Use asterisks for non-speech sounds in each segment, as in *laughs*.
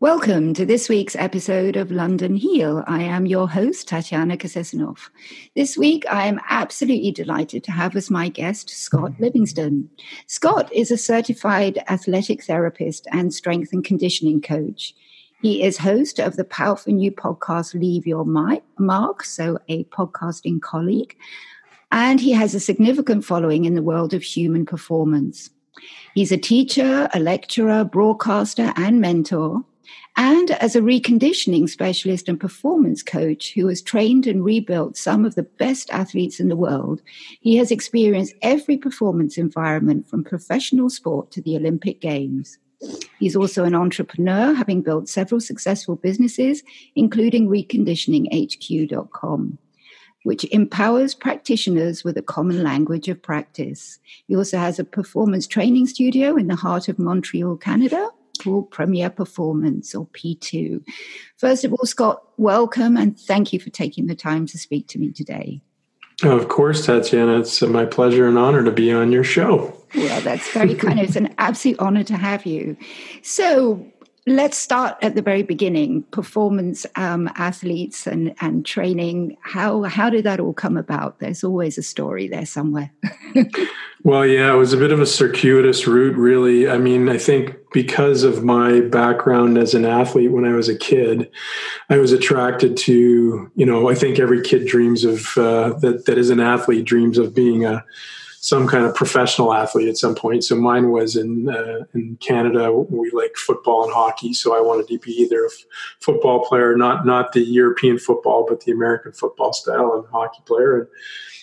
Welcome to this week's episode of London Heal. I am your host, Tatiana Kasesanov. This week, I am absolutely delighted to have as my guest Scott Livingston. Scott is a certified athletic therapist and strength and conditioning coach. He is host of the powerful new podcast, Leave Your Mark, so a podcasting colleague, and he has a significant following in the world of human performance. He's a teacher, a lecturer, broadcaster, and mentor and as a reconditioning specialist and performance coach who has trained and rebuilt some of the best athletes in the world, he has experienced every performance environment from professional sport to the Olympic Games. He's also an entrepreneur, having built several successful businesses, including reconditioninghq.com which empowers practitioners with a common language of practice. He also has a performance training studio in the heart of Montreal, Canada, called Premier Performance or P2. First of all, Scott, welcome and thank you for taking the time to speak to me today. Of course, Tatiana. It's my pleasure and honor to be on your show. Well, that's very kind. it's an *laughs* absolute honor to have you. So, let's start at the very beginning. Performance um, athletes and, and training how how did that all come about? There's always a story there somewhere. *laughs* Well yeah it was a bit of a circuitous route really. I mean i think because of my background as an athlete when i was a kid i was attracted to you know i think every kid dreams of uh, that that is an athlete dreams of being a some kind of professional athlete at some point. So mine was in uh, in Canada. We like football and hockey, so I wanted to be either a football player, not not the European football, but the American football style, and hockey player. And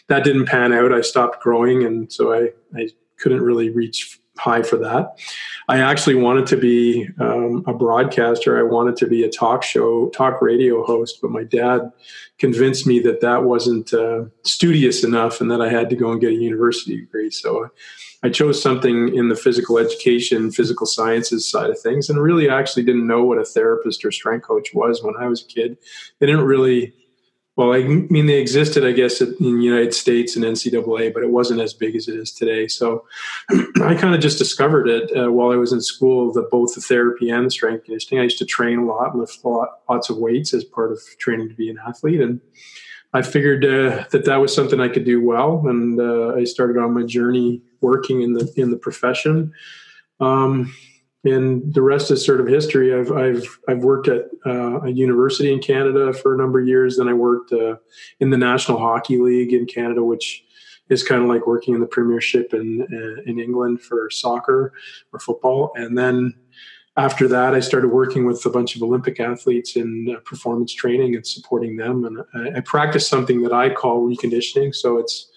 that didn't pan out. I stopped growing, and so I I couldn't really reach high for that. I actually wanted to be um, a broadcaster. I wanted to be a talk show, talk radio host, but my dad convinced me that that wasn't uh, studious enough and that I had to go and get a university degree. So I chose something in the physical education, physical sciences side of things, and really actually didn't know what a therapist or strength coach was when I was a kid. They didn't really well, I mean, they existed, I guess, in the United States and NCAA, but it wasn't as big as it is today. So *clears throat* I kind of just discovered it uh, while I was in school, that both the therapy and the strength conditioning. I used to train a lot, lift a lot, lots of weights as part of training to be an athlete. And I figured uh, that that was something I could do well. And uh, I started on my journey working in the, in the profession. Um, and the rest is sort of history. I've I've I've worked at uh, a university in Canada for a number of years. Then I worked uh, in the National Hockey League in Canada, which is kind of like working in the Premiership in uh, in England for soccer or football. And then after that, I started working with a bunch of Olympic athletes in uh, performance training and supporting them. And I, I practice something that I call reconditioning. So it's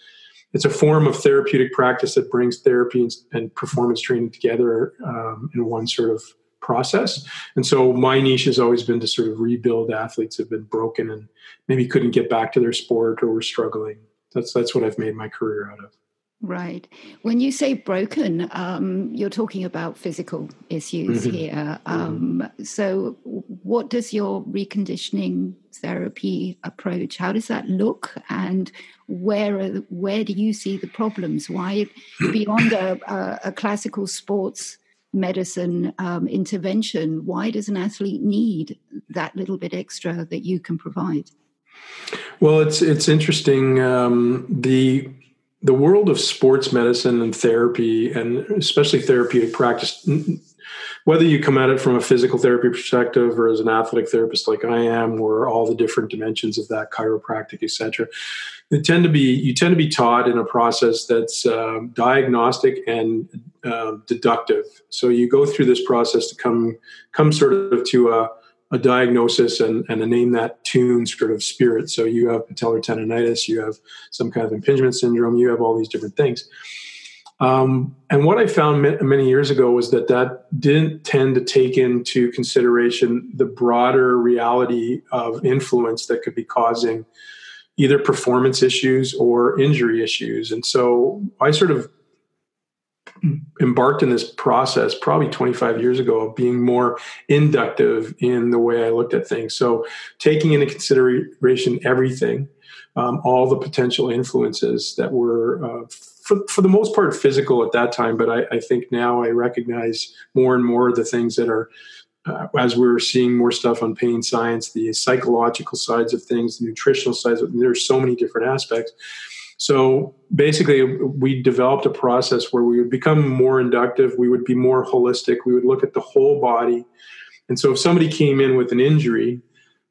it's a form of therapeutic practice that brings therapy and, performance training together um, in one sort of process. And so my niche has always been to sort of rebuild athletes have been broken and maybe couldn't get back to their sport or were struggling. That's that's what I've made my career out of. Right. When you say broken, um, you're talking about physical issues mm-hmm. here. Mm-hmm. Um, mm-hmm. So, what does your reconditioning therapy approach? How does that look, and where are, where do you see the problems? Why, beyond a, a, a classical sports medicine um, intervention, why does an athlete need that little bit extra that you can provide? Well, it's it's interesting. Um, the the world of sports medicine and therapy, and especially therapeutic practice, whether you come at it from a physical therapy perspective or as an athletic therapist like I am, or all the different dimensions of that, chiropractic, etc., they tend to be you tend to be taught in a process that's uh, diagnostic and uh, deductive. So you go through this process to come come sort of to a a diagnosis and, and a name that tune sort of spirit. So you have patellar tendonitis, you have some kind of impingement syndrome, you have all these different things. Um, and what I found many years ago was that that didn't tend to take into consideration the broader reality of influence that could be causing either performance issues or injury issues. And so I sort of embarked in this process probably 25 years ago of being more inductive in the way I looked at things. So taking into consideration everything, um, all the potential influences that were, uh, for, for the most part, physical at that time. But I, I, think now I recognize more and more the things that are uh, as we're seeing more stuff on pain science, the psychological sides of things, the nutritional sides, of, there's so many different aspects. So basically, we developed a process where we would become more inductive, we would be more holistic, we would look at the whole body. And so if somebody came in with an injury,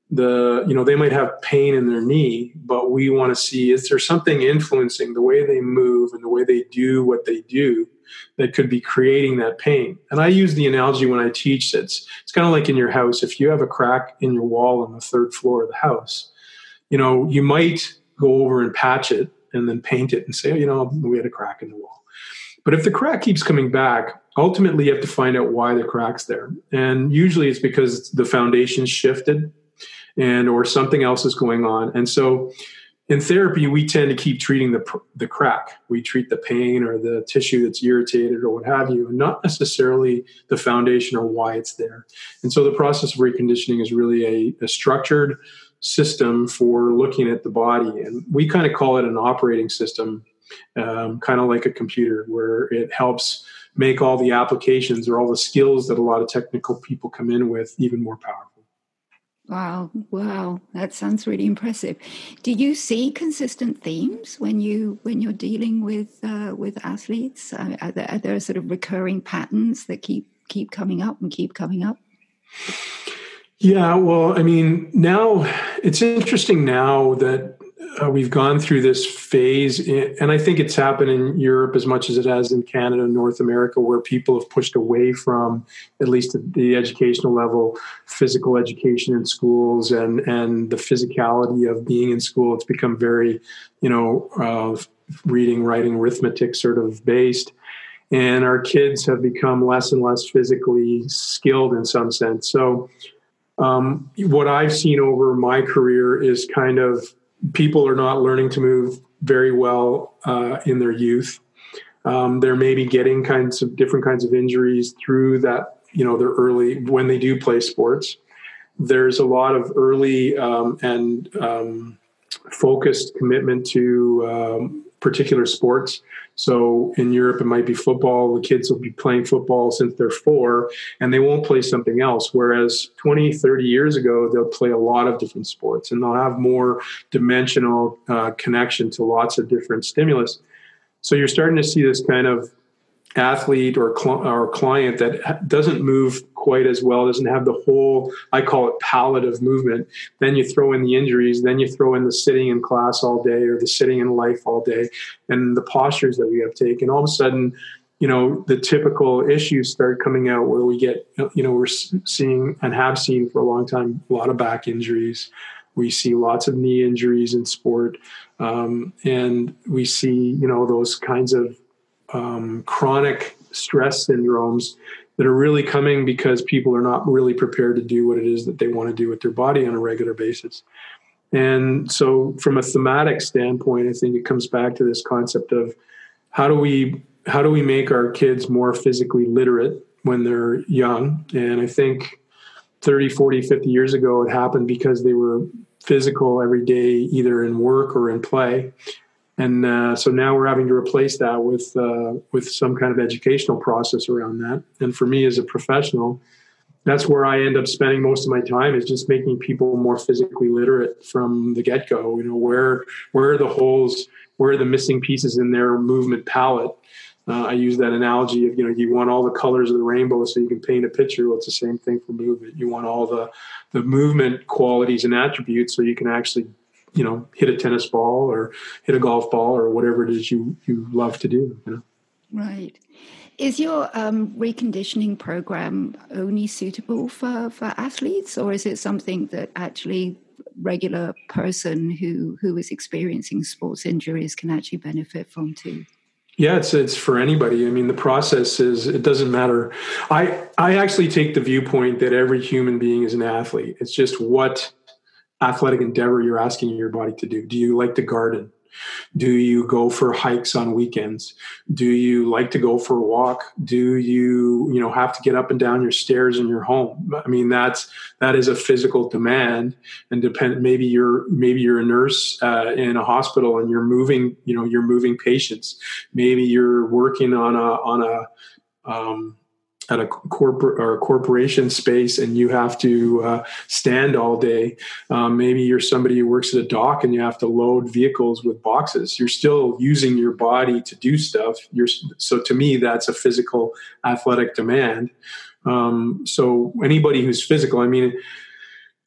the you know they might have pain in their knee but we want to see is there something influencing the way they move and the way they do what they do that could be creating that pain and i use the analogy when i teach it's it's kind of like in your house if you have a crack in your wall on the third floor of the house you know you might go over and patch it and then paint it and say oh, you know we had a crack in the wall. But if the crack keeps coming back ultimately you have to find out why the crack's there. And usually it's because the foundation shifted and or something else is going on. And so in therapy we tend to keep treating the the crack. We treat the pain or the tissue that's irritated or what have you and not necessarily the foundation or why it's there. And so the process of reconditioning is really a, a structured system for looking at the body and we kind of call it an operating system um, kind of like a computer where it helps make all the applications or all the skills that a lot of technical people come in with even more powerful Wow, wow, that sounds really impressive. Do you see consistent themes when you when you're dealing with uh, with athletes? Are, there, are there sort of recurring patterns that keep keep coming up and keep coming up? Yeah, well, I mean, now it's interesting now that uh, we've gone through this phase, in, and I think it's happened in Europe as much as it has in Canada and North America, where people have pushed away from, at least at the educational level, physical education in schools and and the physicality of being in school. It's become very, you know, uh, reading, writing, arithmetic sort of based. And our kids have become less and less physically skilled in some sense. So, um, what I've seen over my career is kind of people are not learning to move very well uh, in their youth. Um, they're maybe getting kinds of different kinds of injuries through that, you know, their early when they do play sports. There's a lot of early um, and um, focused commitment to um, particular sports. So in Europe, it might be football. The kids will be playing football since they're four, and they won't play something else. Whereas 20, 30 years ago, they'll play a lot of different sports and they'll have more dimensional uh, connection to lots of different stimulus. So you're starting to see this kind of athlete or, cl- or client that doesn't move quite as well, doesn't have the whole, I call it palette of movement. Then you throw in the injuries, then you throw in the sitting in class all day or the sitting in life all day and the postures that we have taken. All of a sudden, you know, the typical issues start coming out where we get, you know, we're seeing and have seen for a long time a lot of back injuries. We see lots of knee injuries in sport. Um, and we see, you know, those kinds of um, chronic stress syndromes that are really coming because people are not really prepared to do what it is that they want to do with their body on a regular basis. And so, from a thematic standpoint, I think it comes back to this concept of how do we how do we make our kids more physically literate when they're young? And I think 30, 40, 50 years ago, it happened because they were physical every day, either in work or in play and uh, so now we're having to replace that with uh, with some kind of educational process around that. And for me as a professional, that's where I end up spending most of my time is just making people more physically literate from the get go. You know, where where are the holes, where are the missing pieces in their movement palette? Uh, I use that analogy of you know you want all the colors of the rainbow so you can paint a picture. Well, it's the same thing for movement. You want all the the movement qualities and attributes so you can actually you know hit a tennis ball or hit a golf ball or whatever it is you you love to do you know right is your um, reconditioning program only suitable for for athletes or is it something that actually regular person who who is experiencing sports injuries can actually benefit from too yeah, it's it's for anybody. I mean, the process is it doesn't matter. I I actually take the viewpoint that every human being is an athlete. It's just what athletic endeavor you're asking your body to do. Do you like to garden? Do you go for hikes on weekends? Do you like to go for a walk? Do you, you know, have to get up and down your stairs in your home? I mean, that's that is a physical demand, and depend. Maybe you're maybe you're a nurse uh, in a hospital and you're moving, you know, you're moving patients. Maybe you're working on a on a um, at a corporate or a corporation space and you have to uh, stand all day. Um, maybe you're somebody who works at a dock and you have to load vehicles with boxes. You're still using your body to do stuff. You're, so to me, that's a physical athletic demand. Um, so anybody who's physical, I mean,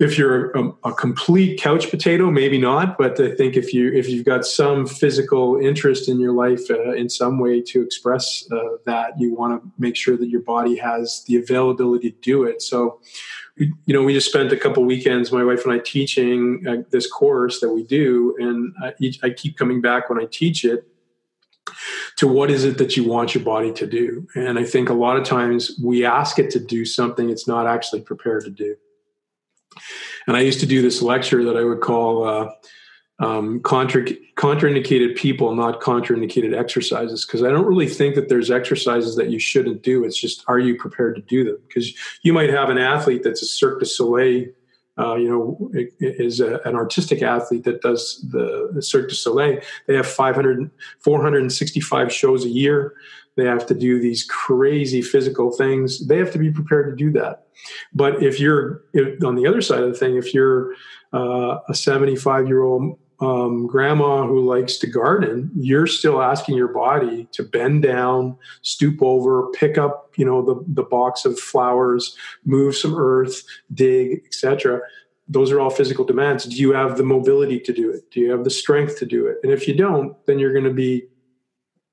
if you're a, a, complete couch potato, maybe not. But I think if you if you've got some physical interest in your life uh, in some way to express uh, that, you want to make sure that your body has the availability to do it. So, you know, we just spent a couple weekends, my wife and I, teaching uh, this course that we do, and I, I keep coming back when I teach it to what is it that you want your body to do. And I think a lot of times we ask it to do something it's not actually prepared to do. And I used to do this lecture that I would call uh, um, contra- contraindicated people, not contraindicated exercises, because I don't really think that there's exercises that you shouldn't do. It's just, are you prepared to do them? Because you might have an athlete that's a Cirque du Soleil uh, you know, is a, an artistic athlete that does the, Cirque du Soleil. They have 500, 465 shows a year. They have to do these crazy physical things. They have to be prepared to do that. But if you're if, on the other side of the thing, if you're uh, a 75 year old um, grandma who likes to garden, you're still asking your body to bend down, stoop over, pick up, you know, the, the box of flowers, move some earth, dig, etc. Those are all physical demands. Do you have the mobility to do it? Do you have the strength to do it? And if you don't, then you're going to be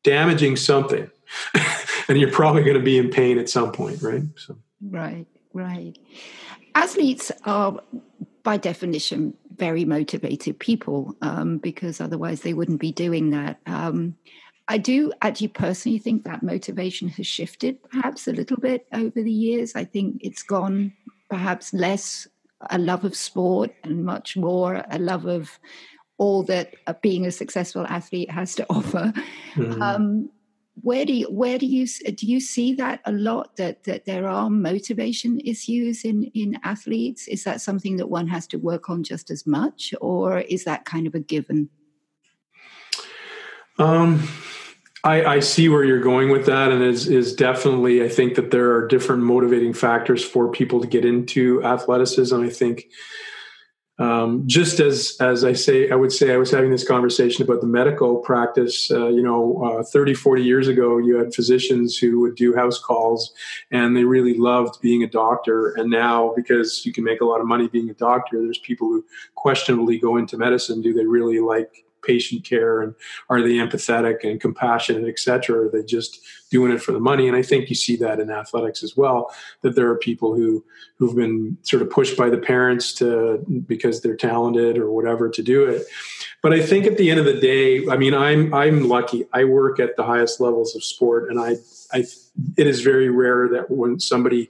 damaging something, *laughs* and you're probably going to be in pain at some point, right? So. Right, right. Athletes are, by definition, very motivated people um, because otherwise they wouldn't be doing that. Um, I do actually personally think that motivation has shifted perhaps a little bit over the years. I think it's gone perhaps less a love of sport and much more a love of all that being a successful athlete has to *laughs* offer. Mm-hmm. Um, where do you where do you do you see that a lot that that there are motivation issues in in athletes is that something that one has to work on just as much or is that kind of a given um I, I see where you're going with that, and is is definitely. I think that there are different motivating factors for people to get into athleticism. I think um, just as as I say, I would say I was having this conversation about the medical practice. Uh, you know, uh, 30, 40 years ago, you had physicians who would do house calls, and they really loved being a doctor. And now, because you can make a lot of money being a doctor, there's people who questionably go into medicine. Do they really like patient care and are they empathetic and compassionate etc are they just doing it for the money? And i think you see that in athletics as well that there are people who who've been sort of pushed by the parents to because they're talented or whatever to do it. But i think at the end of the day i mean i'm i'm lucky. I work at the highest levels of sport and i i it is very rare that when somebody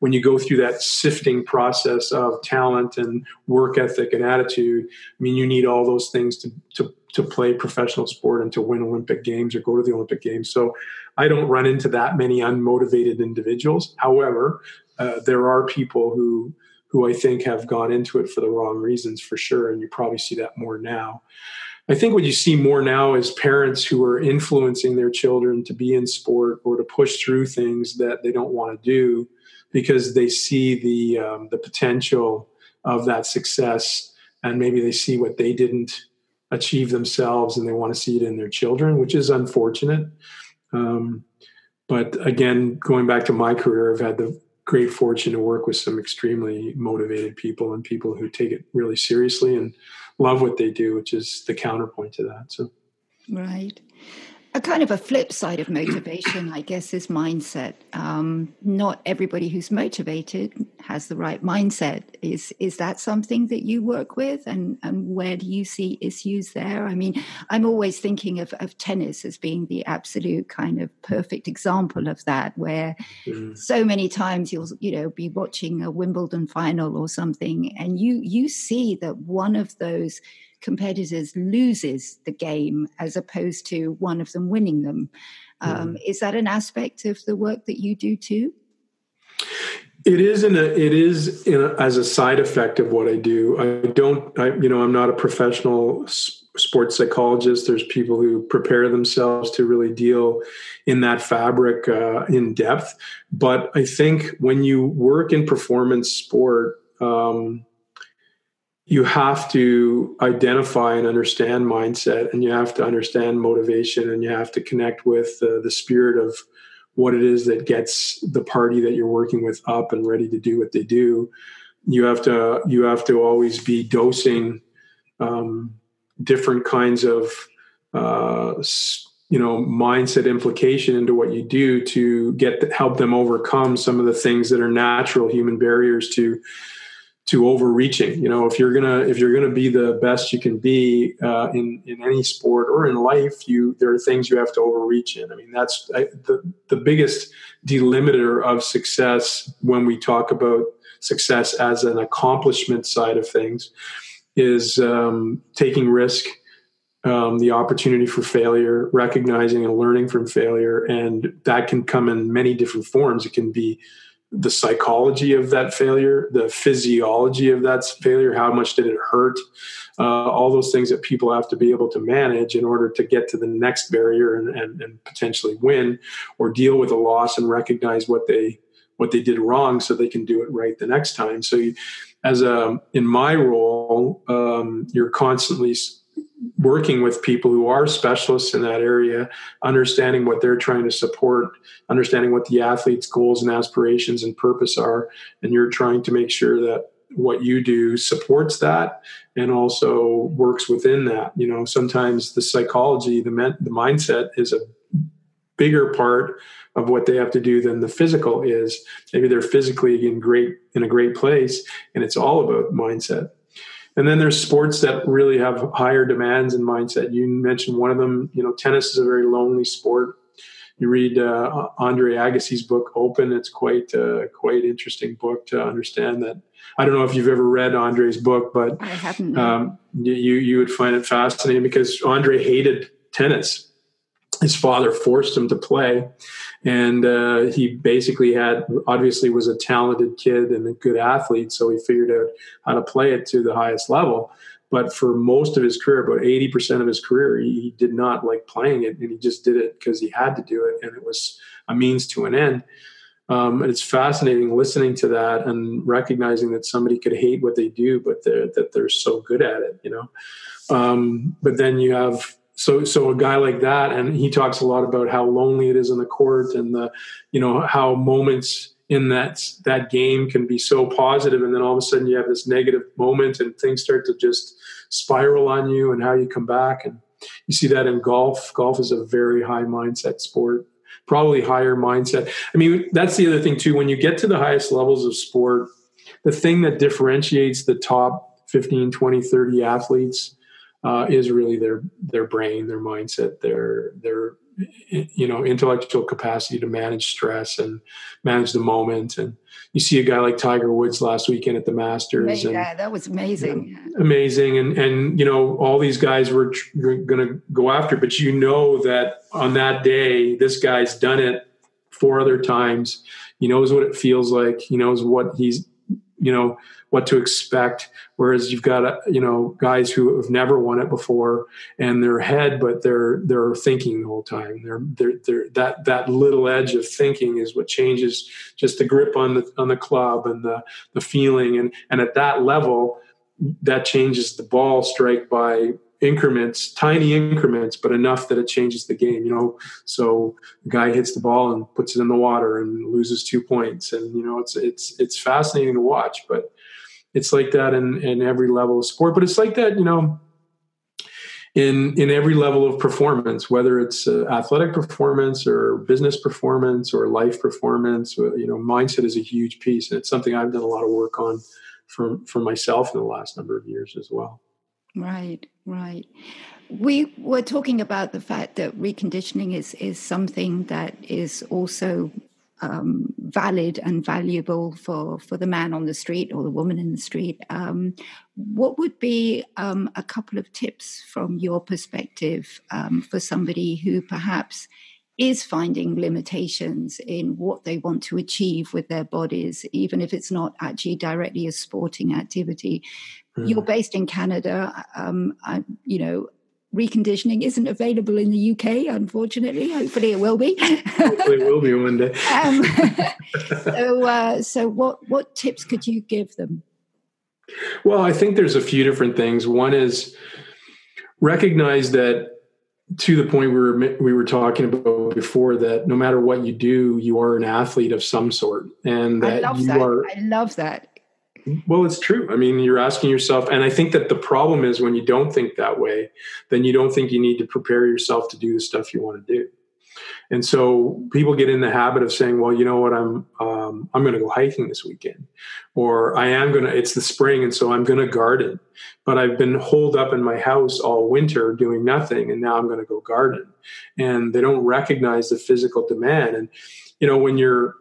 when you go through that sifting process of talent and work ethic and attitude, I mean, you need all those things to, to, to play professional sport and to win Olympic Games or go to the Olympic Games. So I don't run into that many unmotivated individuals. However, uh, there are people who who I think have gone into it for the wrong reasons for sure, and you probably see that more now. I think what you see more now is parents who are influencing their children to be in sport or to push through things that they don't want to do because they see the um, the potential of that success and maybe they see what they didn't achieve themselves and they want to see it in their children which is unfortunate. Um, but again going back to my career i've had the great fortune to work with some extremely motivated people and people who take it really seriously and love what they do which is the counterpoint to that so. Right a kind of a flip side of motivation, I guess, is mindset. Um, not everybody who's motivated has the right mindset. Is is that something that you work with, and and where do you see issues there? I mean, I'm always thinking of, of tennis as being the absolute kind of perfect example of that, where mm. so many times you'll you know be watching a Wimbledon final or something, and you you see that one of those competitors loses the game as opposed to one of them winning them. Um, mm. Is that an aspect of the work that you do too? It is in a, it is in a, as a side effect of what I do. I don't, I, you know, I'm not a professional sports psychologist. There's people who prepare themselves to really deal in that fabric uh, in depth. But I think when you work in performance sport, um, you have to identify and understand mindset, and you have to understand motivation, and you have to connect with uh, the spirit of what it is that gets the party that you're working with up and ready to do what they do. You have to you have to always be dosing um, different kinds of uh, you know mindset implication into what you do to get help them overcome some of the things that are natural human barriers to to overreaching you know if you're gonna if you're gonna be the best you can be uh, in in any sport or in life you there are things you have to overreach in i mean that's I, the the biggest delimiter of success when we talk about success as an accomplishment side of things is um, taking risk, um, the opportunity for failure, recognizing and learning from failure. And that can come in many different forms. It can be the psychology of that failure, the physiology of that failure, how much did it hurt, uh, all those things that people have to be able to manage in order to get to the next barrier and, and, and potentially win or deal with a loss and recognize what they what they did wrong so they can do it right the next time. So you, as a in my role, um, you're constantly working with people who are specialists in that area, understanding what they're trying to support, understanding what the athlete's goals and aspirations and purpose are, and you're trying to make sure that what you do supports that and also works within that. You know, sometimes the psychology, the men, the mindset is a bigger part of what they have to do than the physical is. Maybe they're physically in great in a great place, and it's all about mindset. And then there's sports that really have higher demands and mindset. You mentioned one of them. You know, tennis is a very lonely sport. You read uh, Andre Agassi's book Open. It's quite uh, quite interesting book to understand that. I don't know if you've ever read Andre's book, but I haven't. Um, you you would find it fascinating because Andre hated tennis his father forced him to play. And uh, he basically had obviously was a talented kid and a good athlete so he figured out how to play it to the highest level. But for most of his career about 80% of his career he, he did not like playing it and he just did it because he had to do it and it was a means to an end. Um, and it's fascinating listening to that and recognizing that somebody could hate what they do but they're, that they're so good at it you know? Um, but then you have so so a guy like that and he talks a lot about how lonely it is in the court and the you know how moments in that that game can be so positive and then all of a sudden you have this negative moment and things start to just spiral on you and how you come back. And you see that in golf. Golf is a very high mindset sport probably higher mindset. I mean that's the other thing too when you get to the highest levels of sport the thing that differentiates the top 15 20 30 athletes uh, is really their their brain, their mindset, their their you know intellectual capacity to manage stress and manage the moment. And you see a guy like Tiger Woods last weekend at the Masters. Yeah, and, that was amazing. Amazing, and and you know all these guys were tr- going to go after, but you know that on that day, this guy's done it four other times. He knows what it feels like. He knows what he's you know what to expect whereas you've got uh, you know guys who have never won it before and they're ahead but they're they're thinking the whole time. They're, they're, they're that that little edge of thinking is what changes just the grip on the on the club and the the feeling. And and at that level that changes the ball strike by increments, tiny increments, but enough that it changes the game. You know, so the guy hits the ball and puts it in the water and loses two points, and you know, it's it's it's fascinating to watch. But it's like that in in every level of sport. But it's like that, you know. In, in every level of performance, whether it's uh, athletic performance or business performance or life performance, you know, mindset is a huge piece, and it's something I've done a lot of work on for for myself in the last number of years as well. Right, right. We were talking about the fact that reconditioning is is something that is also um, valid and valuable for for the man on the street or the woman in the street. Um, what would be um, a couple of tips from your perspective um, for somebody who perhaps is finding limitations in what they want to achieve with their bodies, even if it's not actually directly a sporting activity. Mm. You're based in Canada. Um, I, you know, reconditioning isn't available in the UK, unfortunately. Hopefully, it will be. Hopefully, it will be one day. *laughs* um, so, uh, so what what tips could you give them? Well, I think there's a few different things. One is recognize that to the point we were we were talking about before that no matter what you do, you are an athlete of some sort, and that you that. are. I love that. Well, it's true. I mean, you're asking yourself, and I think that the problem is when you don't think that way, then you don't think you need to prepare yourself to do the stuff you want to do. And so people get in the habit of saying, "Well, you know what? I'm um, I'm going to go hiking this weekend, or I am going to. It's the spring, and so I'm going to garden. But I've been holed up in my house all winter doing nothing, and now I'm going to go garden. And they don't recognize the physical demand. And you know, when you're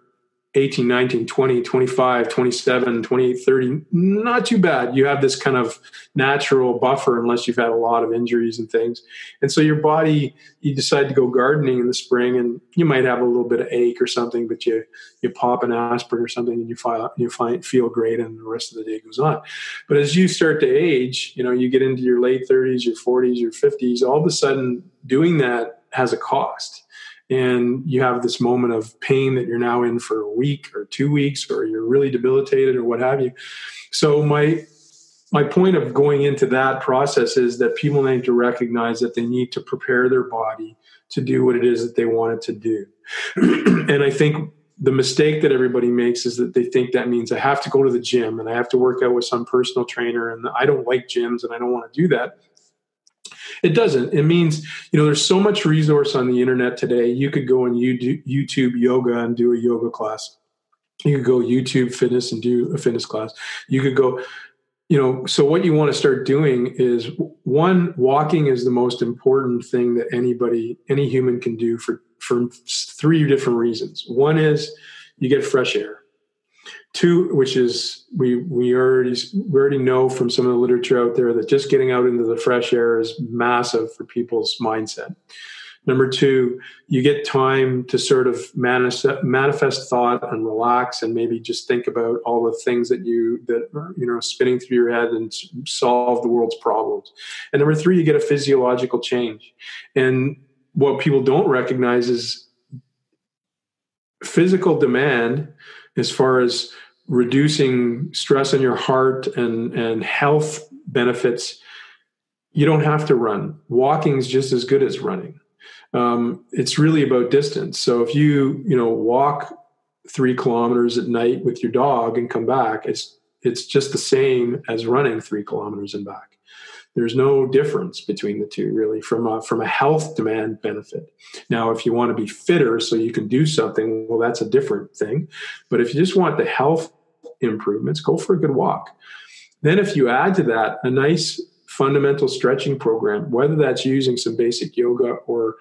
18, 19, 20, 25, 27, 28, 30, not too bad. You have this kind of natural buffer unless you've had a lot of injuries and things. And so your body, you decide to go gardening in the spring and you might have a little bit of ache or something, but you, you pop an aspirin or something and you, file, you find, feel great and the rest of the day goes on. But as you start to age, you know, you get into your late 30s, your 40s, your 50s, all of a sudden doing that has a cost and you have this moment of pain that you're now in for a week or two weeks or you're really debilitated or what have you so my my point of going into that process is that people need to recognize that they need to prepare their body to do what it is that they want it to do *clears throat* and i think the mistake that everybody makes is that they think that means I have to go to the gym and I have to work out with some personal trainer and I don't like gyms and I don't want to do that. It doesn't. It means, you know, there's so much resource on the internet today. You could go on YouTube yoga and do a yoga class. You could go YouTube fitness and do a fitness class. You could go, you know, so what you want to start doing is one, walking is the most important thing that anybody, any human can do for, for three different reasons. One is you get fresh air Two, which is we we already we already know from some of the literature out there that just getting out into the fresh air is massive for people's mindset. Number two, you get time to sort of manifest, manifest thought and relax, and maybe just think about all the things that you that are, you know spinning through your head and solve the world's problems. And number three, you get a physiological change. And what people don't recognize is physical demand as far as reducing stress on your heart and, and health benefits, you don't have to run. Walking is just as good as running. Um, it's really about distance. So if you you know walk three kilometers at night with your dog and come back, it's it's just the same as running three kilometers and back. There's no difference between the two, really, from a, from a health demand benefit. Now, if you want to be fitter so you can do something, well, that's a different thing. But if you just want the health improvements, go for a good walk. Then, if you add to that a nice fundamental stretching program, whether that's using some basic yoga or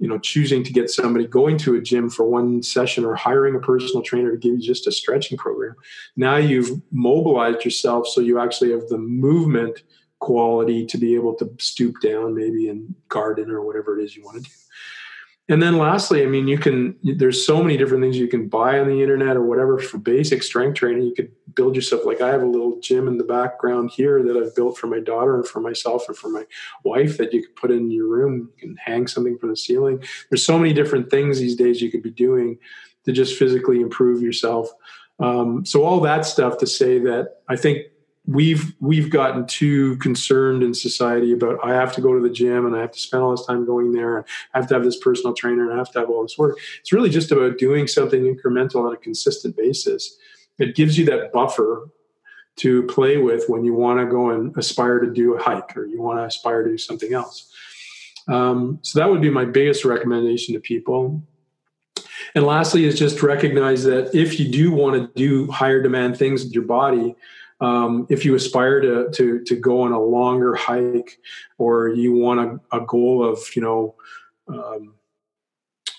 you know choosing to get somebody going to a gym for one session or hiring a personal trainer to give you just a stretching program now you've mobilized yourself so you actually have the movement quality to be able to stoop down maybe and garden or whatever it is you want to do. And then lastly i mean you can there's so many different things you can buy on the internet or whatever for basic strength training. You could build yourself like i have a little gym in the background here that i've built for my daughter and for myself and for my wife that you could put in your room. You can hang something from the ceiling. There's so many different things these days you could be doing to just physically improve yourself. Um, so all that stuff to say that i think we've we've gotten too concerned in society about I have to go to the gym and I have to spend all this time going there and I have to have this personal trainer and I have to have all this work. It's really just about doing something incremental on a consistent basis. It gives you that buffer to play with when you want to go and aspire to do a hike or you want to aspire to do something else. Um, so that would be my biggest recommendation to people. And lastly, is just recognize that if you do want to do higher demand things with your body, um, if you aspire to, to, to go on a longer hike or you want a, a goal of, you know, um,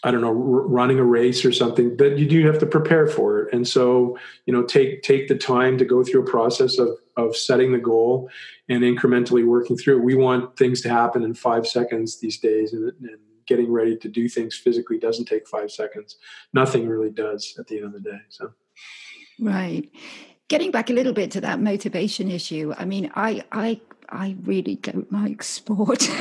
I don't know, r- running a race or something, that you do have to prepare for it. And so, you know, take take the time to go through a process of of setting the goal and incrementally working through it. We want things to happen in five seconds these days, and, and getting ready to do things physically doesn't take five seconds. Nothing really does at the end of the day. So, right getting back a little bit to that motivation issue i mean i i i really don't like sport *laughs*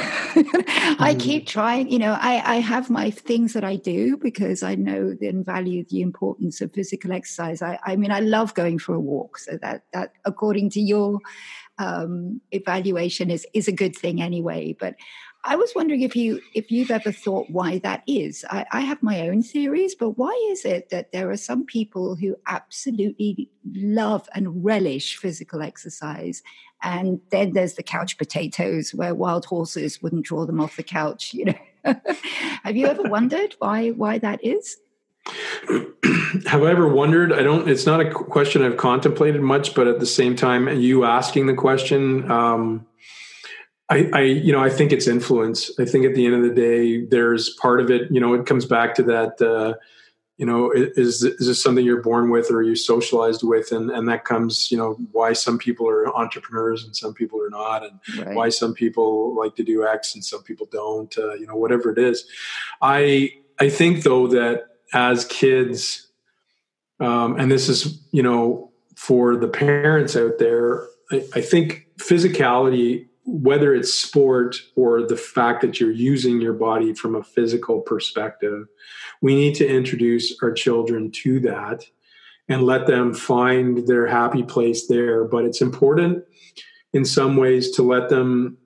I keep trying. You know, I, I have my things that I do because I know and value the importance of physical exercise. I, I mean, I love going for a walk. So that that according to your um, evaluation is is a good thing anyway. But I was wondering if you if you've ever thought why that is. I, I, have my own theories, but why is it that there are some people who absolutely love and relish physical exercise, and then there's the couch potatoes where wild horses wouldn't draw them off the couch. You know, *laughs* have you ever wondered why why that is? *clears throat* have I ever wondered? I don't. It's not a question I've contemplated much, but at the same time, you asking the question. Um, I, I, you know, I think it's influence. I think at the end of the day, there's part of it. You know, it comes back to that. Uh, you know, is is this something you're born with, or are you socialized with, and and that comes. You know, why some people are entrepreneurs and some people are not, and right. why some people like to do X and some people don't. Uh, you know, whatever it is. I I think though that as kids, um, and this is you know for the parents out there, I, I think physicality whether it's sport or the fact that you're using your body from a physical perspective, we need to introduce our children to that and let them find their happy place there. But it's important in some ways to let them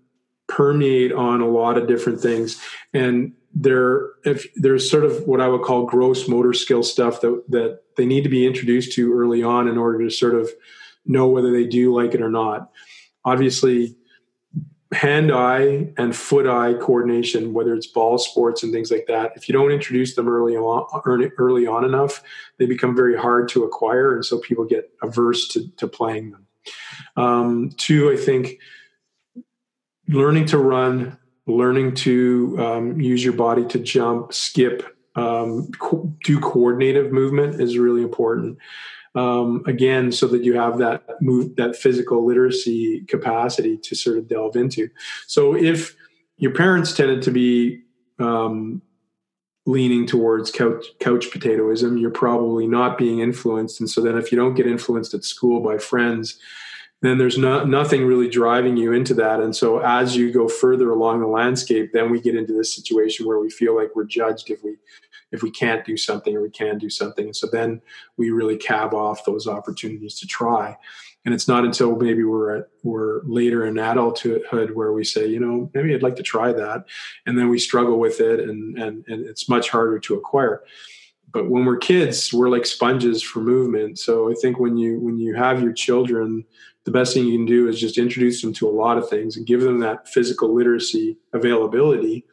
permeate on a lot of different things. And there, if there's sort of what I would call gross motor skill stuff that that they need to be introduced to early on in order to sort of know whether they do like it or not. Obviously, hand eye and foot eye coordination, whether it's ball sports and things like that, if you don't introduce them early on, early on enough, they become very hard to acquire. And so people get averse to, to playing them. Um, two, I think learning to run, learning to um, use your body to jump, skip, um, co- do coordinative movement is really important um, again, so that you have that move, that physical literacy capacity to sort of delve into. So if your parents tended to be um, leaning towards couch, couch potatoism, you're probably not being influenced. And so then if you don't get influenced at school by friends, then there's no, nothing really driving you into that. And so as you go further along the landscape, then we get into this situation where we feel like we're judged if we if we can't do something or we can do something. And so then we really cab off those opportunities to try. And it's not until maybe we're at, we're later in adulthood where we say, you know, maybe I'd like to try that, and then we struggle with it, and and and it's much harder to acquire. But when we're kids, we're like sponges for movement. So I think when you when you have your children, the best thing you can do is just introduce them to a lot of things and give them that physical literacy availability.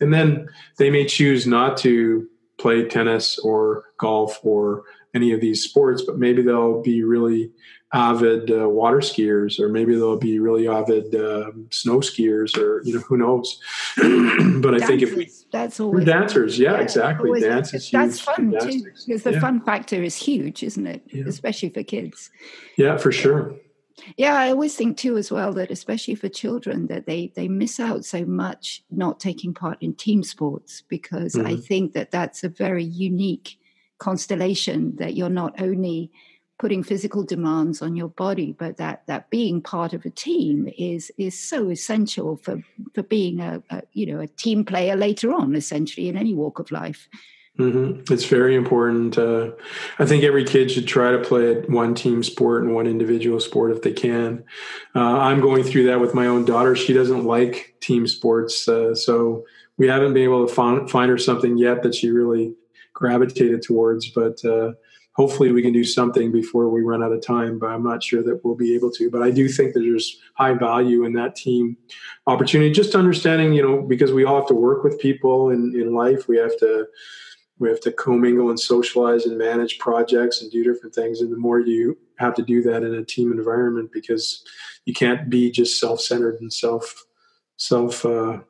And then they may choose not to play tennis or golf or any of these sports, but maybe they'll be really avid uh, water skiers, or maybe they'll be really avid uh, snow skiers, or you know who knows. *clears throat* but dancers. I think if we that's always dancers, yeah, yeah exactly, always, dances. That's fun too, because the yeah. fun factor is huge, isn't it? Yeah. Especially for kids. Yeah, for sure. Yeah, I always think too as well that especially for children that they they miss out so much not taking part in team sports because mm-hmm. I think that that's a very unique constellation that you're not only putting physical demands on your body but that that being part of a team is is so essential for for being a, a you know a team player later on essentially in any walk of life Mm-hmm. It's very important. Uh, I think every kid should try to play one team sport and one individual sport if they can. Uh, I'm going through that with my own daughter. She doesn't like team sports, uh, so we haven't been able to find, find her something yet that she really gravitated towards. But uh, hopefully, we can do something before we run out of time. But I'm not sure that we'll be able to. But I do think that there's high value in that team opportunity. Just understanding, you know, because we all have to work with people in in life. We have to we have to commingle and socialize and manage projects and do different things. And the more you have to do that in a team environment because you can't be just self-centered and self self uh,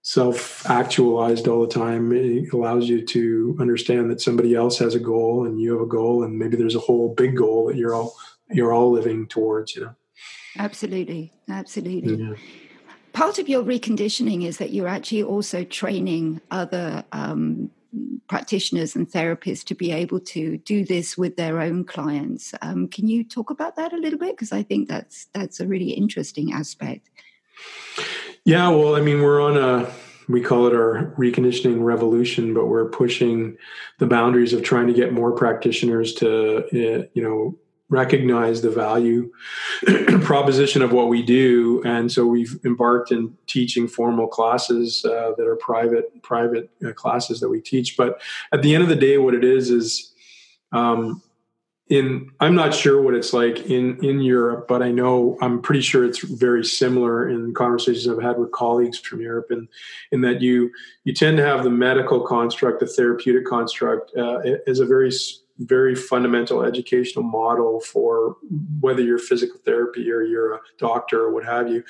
self actualized all the time. It allows you to understand that somebody else has a goal and you have a goal and maybe there's a whole big goal that you're all you're all living towards you know? Absolutely. Absolutely. Yeah. part of your reconditioning is that you're actually also training other um, practitioners and therapists to be able to do this with their own clients. Um, can you talk about that a little bit? Because I think that's that's a really interesting aspect. Yeah, well, I mean, we're on a we call it our reconditioning revolution, but we're pushing the boundaries of trying to get more practitioners to, eh, you know, recognize the value *clears throat* proposition of what we do. And so we've embarked in teaching formal classes uh, that are private private uh, classes that we teach. But at the end of the day what it is is um, in i'm not sure what it's like in in europe but i know i'm pretty sure it's very similar in conversations i've had with colleagues from europe and in that you you tend to have the medical construct the therapeutic construct uh, as a very very fundamental educational model for whether you're physical therapy or you're a doctor or what have you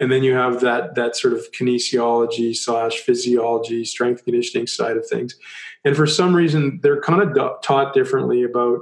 and then you have that that sort of kinesiology slash physiology strength conditioning side of things and for some reason they're kind of taught differently about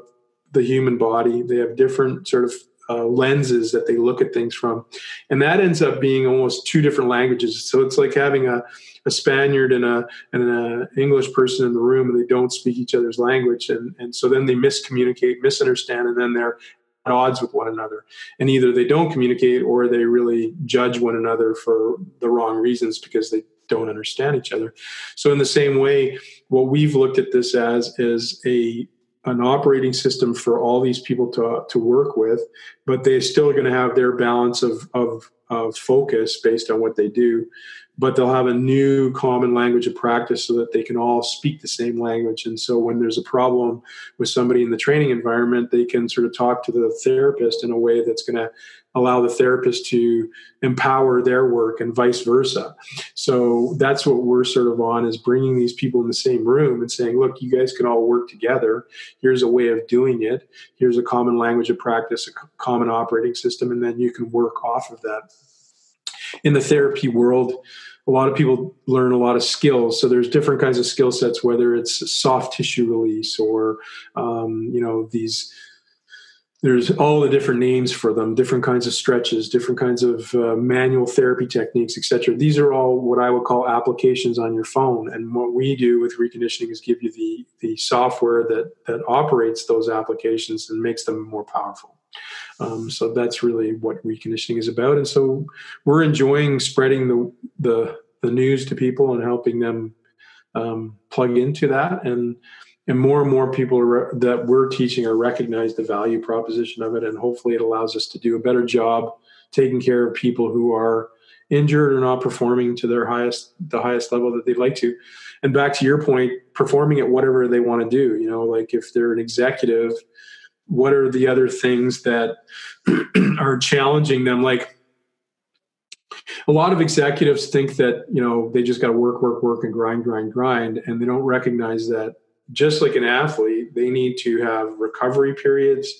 the human body. They have different sort of uh, lenses that they look at things from. And that ends up being almost two different languages. So it's like having a, a Spaniard and a and an English person in the room and they don't speak each other's language. And, and so then they miscommunicate, misunderstand, and then they're at odds with one another. And either they don't communicate or they really judge one another for the wrong reasons because they don't understand each other. So in the same way, what we've looked at this as is a an operating system for all these people to, to work with, but they're still going to have their balance of, of, of focus based on what they do. But they'll have a new common language of practice so that they can all speak the same language. And so when there's a problem with somebody in the training environment, they can sort of talk to the therapist in a way that's going to allow the therapist to empower their work and vice versa. So that's what we're sort of on is bringing these people in the same room and saying, look, you guys can all work together. Here's a way of doing it. Here's a common language of practice, a common operating system, and then you can work off of that. In the therapy world, a lot of people learn a lot of skills. So there's different kinds of skill sets, whether it's soft tissue release or, um, you know, these there's all the different names for them different kinds of stretches different kinds of uh, manual therapy techniques etc these are all what i would call applications on your phone. And what we do with reconditioning is give you the the software that that operates those applications and makes them more powerful. Um, so that's really what reconditioning is about. And so we're enjoying spreading the the, the news to people and helping them um, plug into that. And and more and more people are, that we're teaching are recognize the value proposition of it. And hopefully it allows us to do a better job taking care of people who are injured or not performing to their highest the highest level that they'd like to. And back to your point performing at whatever they want to do you know like if they're an executive what are the other things that *clears throat* are challenging them? Like a lot of executives think that you know they just got to work work work and grind grind grind and they don't recognize that just like an athlete, they need to have recovery periods.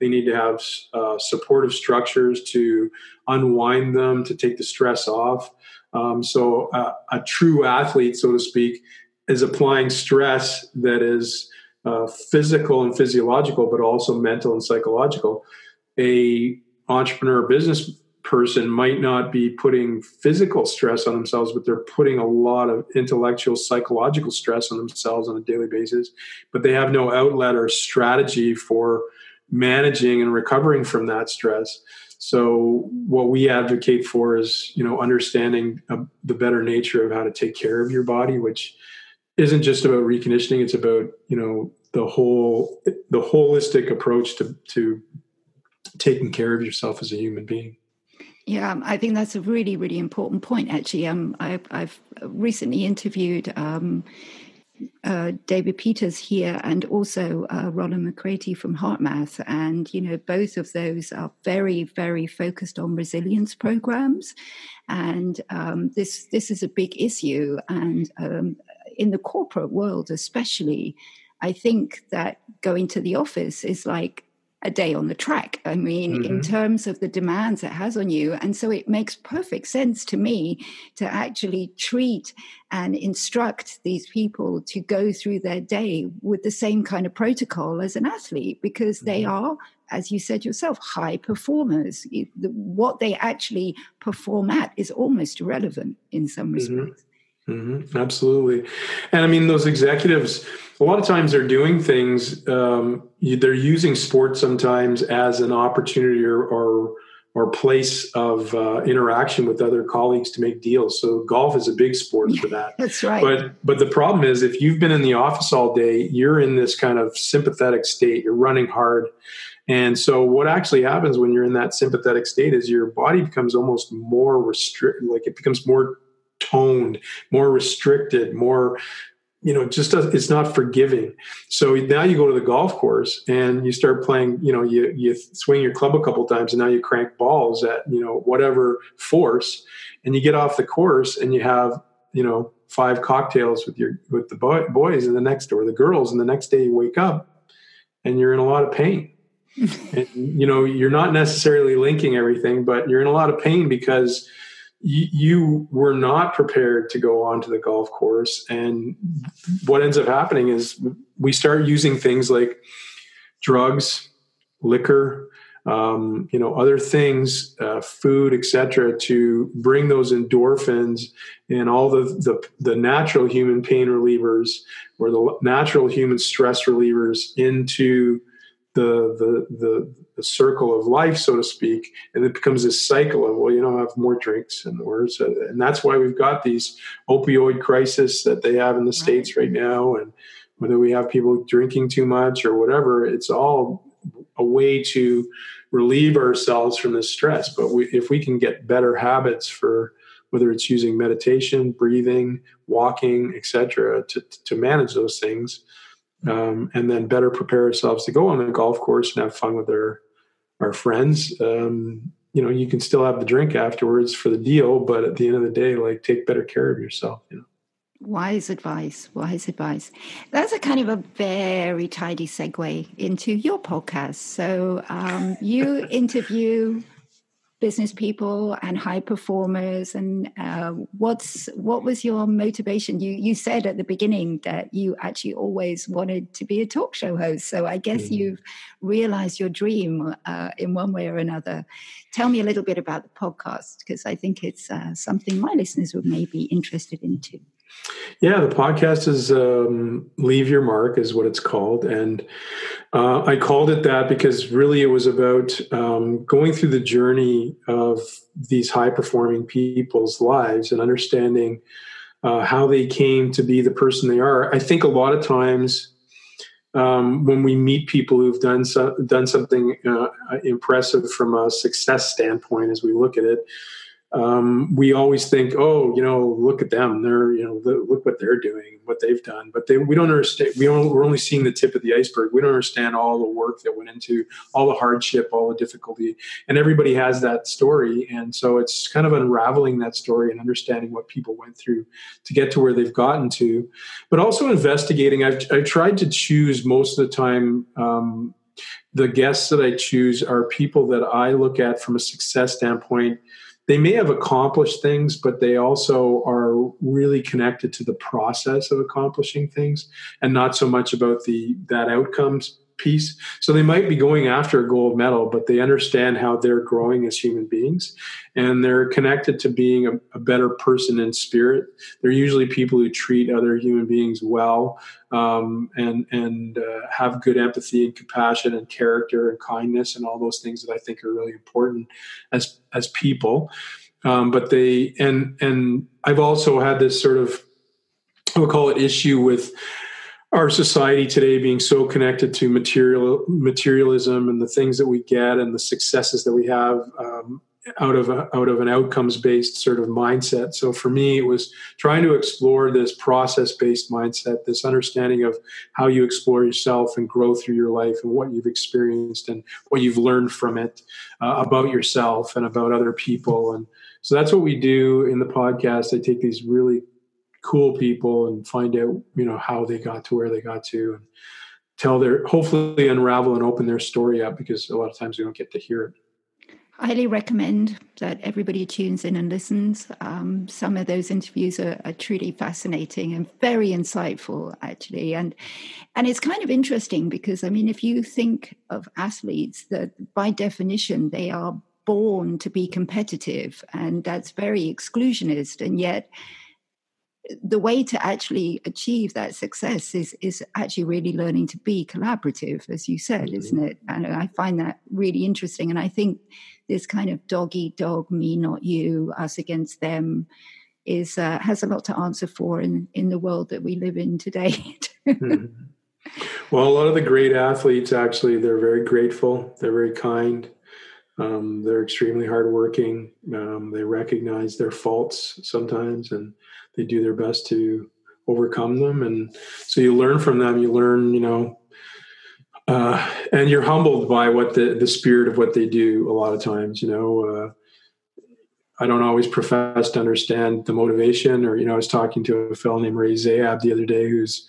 They need to have uh, supportive structures to unwind them, to take the stress off. Um, so, uh, a true athlete, so to speak, is applying stress that is uh, physical and physiological, but also mental and psychological. A entrepreneur business person might not be putting physical stress on themselves, but they're putting a lot of intellectual, psychological stress on themselves on a daily basis. But they have no outlet or strategy for managing and recovering from that stress. So what we advocate for is, you know, understanding uh, the better nature of how to take care of your body, which isn't just about reconditioning. It's about, you know, the whole, the holistic approach to, to taking care of yourself as a human being. Yeah, I think that's a really, really important point. Actually, um, I've, I've recently interviewed um, uh, David Peters here and also uh, Rollin McCraty from HeartMath, and you know both of those are very, very focused on resilience programs, and um, this this is a big issue, and um, in the corporate world especially. I think that going to the office is like a day on the track. I mean, mm-hmm. in terms of the demands it has on you. And so it makes perfect sense to me to actually treat and instruct these people to go through their day with the same kind of protocol as an athlete because mm-hmm. they are. As you said yourself, high performers. What they actually perform at is almost irrelevant in some mm-hmm. respects. Mm-hmm. Absolutely. And I mean, those executives, a lot of times they're doing things, um, they're using sports sometimes as an opportunity or, or or place of uh, interaction with other colleagues to make deals. So golf is a big sport for that. *laughs* That's right. But but the problem is if you've been in the office all day, you're in this kind of sympathetic state. You're running hard. And so what actually happens when you're in that sympathetic state is your body becomes almost more restricted, like it becomes more toned, more restricted, more you know just does, it's not forgiving. So now you go to the golf course and you start playing you know you you swing your club a couple times and now you crank balls at you know whatever force and you get off the course and you have you know five cocktails with your with the boy, boys in the next or the girls and the next day you wake up and you're in a lot of pain. *laughs* And, you know you're not necessarily linking everything but you're in a lot of pain because you, were not prepared to go onto the golf course. And what ends up happening is we start using things like drugs, liquor, um, you know, other things, uh, food, etc., to bring those endorphins and all the, the, the natural human pain relievers or the natural human stress relievers into the the the, the circle of life, so to speak, and it becomes this cycle of well, you know, have more drinks and worse, uh, and that's why we've got these opioid crisis that they have in the states right now, and whether we have people drinking too much or whatever, it's all a way to relieve ourselves from this stress. But we, if we can get better habits for whether it's using meditation, breathing, walking, etc., to to manage those things um, and then better prepare ourselves to go on the golf course and have fun with our our friends. Um, you know, you can still have the drink afterwards for the deal, but at the end of the day, like take better care of yourself. You know. Wise advice, wise advice. That's a kind of a very tidy segue into your podcast. So um, you *laughs* interview business people and high performers and uh, what's what was your motivation? You you said at the beginning that you actually always wanted to be a talk show host. So i guess mm-hmm. you've realized your dream uh, in one way or another. Tell me a little bit about the podcast because i think it's uh, something my listeners would may be interested in too yeah, the podcast is um, Leave Your Mark, is what it's called. And uh, I called it that because really it was about um, going through the journey of these high performing people's lives and understanding uh, how they came to be the person they are. I think a lot of times um, when we meet people who've done so, done something uh, impressive from a success standpoint, as we look at it, um, we always think, oh, you know, look at them. They're, you know, look what they're doing, what they've done. But they, we don't understand. We don't, we're only seeing the tip of the iceberg. We don't understand all the work that went into all the hardship, all the difficulty. And everybody has that story. And so it's kind of unraveling that story and understanding what people went through to get to where they've gotten to. But also investigating. I've, I've tried to choose most of the time um, the guests that I choose are people that I look at from a success standpoint they may have accomplished things, but they also are really connected to the process of accomplishing things and not so much about the that outcomes piece. So they might be going after a gold medal, but they understand how they're growing as human beings and they're connected to being a, a better person in spirit. They're usually people who treat other human beings well um, and, and uh, have good empathy and compassion and character and kindness and all those things that I think are really important as, as people. Um, but they, and, and I've also had this sort of, I would call it issue with our society today being so connected to material materialism and the things that we get and the successes that we have um, out of a, out of an outcomes based sort of mindset. So for me, it was trying to explore this process based mindset, this understanding of how you explore yourself and grow through your life and what you've experienced and what you've learned from it uh, about yourself and about other people. And so that's what we do in the podcast. I take these really cool people and find out you know how they got to where they got to and tell their hopefully unravel and open their story up because a lot of times we don't get to hear it. Highly recommend that everybody tunes in and listens. Um, some of those interviews are, are, truly fascinating and very insightful actually. And and it's kind of interesting because i mean if you think of athletes that by definition they are born to be competitive and that's very exclusionist and yet the way to actually achieve that success is is actually really learning to be collaborative, as you said, mm-hmm. isn't it? And I find that really interesting. And I think this kind of dog eat dog, me not you, us against them, is uh, has a lot to answer for in in the world that we live in today. mm-hmm. *laughs* Well, a lot of the great athletes actually they're very grateful, they're very kind. Um, they're extremely hardworking. Um, they recognize their faults sometimes, and they do their best to overcome them. And so you learn from them you learn you know uh, and you're humbled by what the the spirit of what they do a lot of times you know uh, I don't always profess to understand the motivation or you know I was talking to a fellow named Ray Zahab the other day who's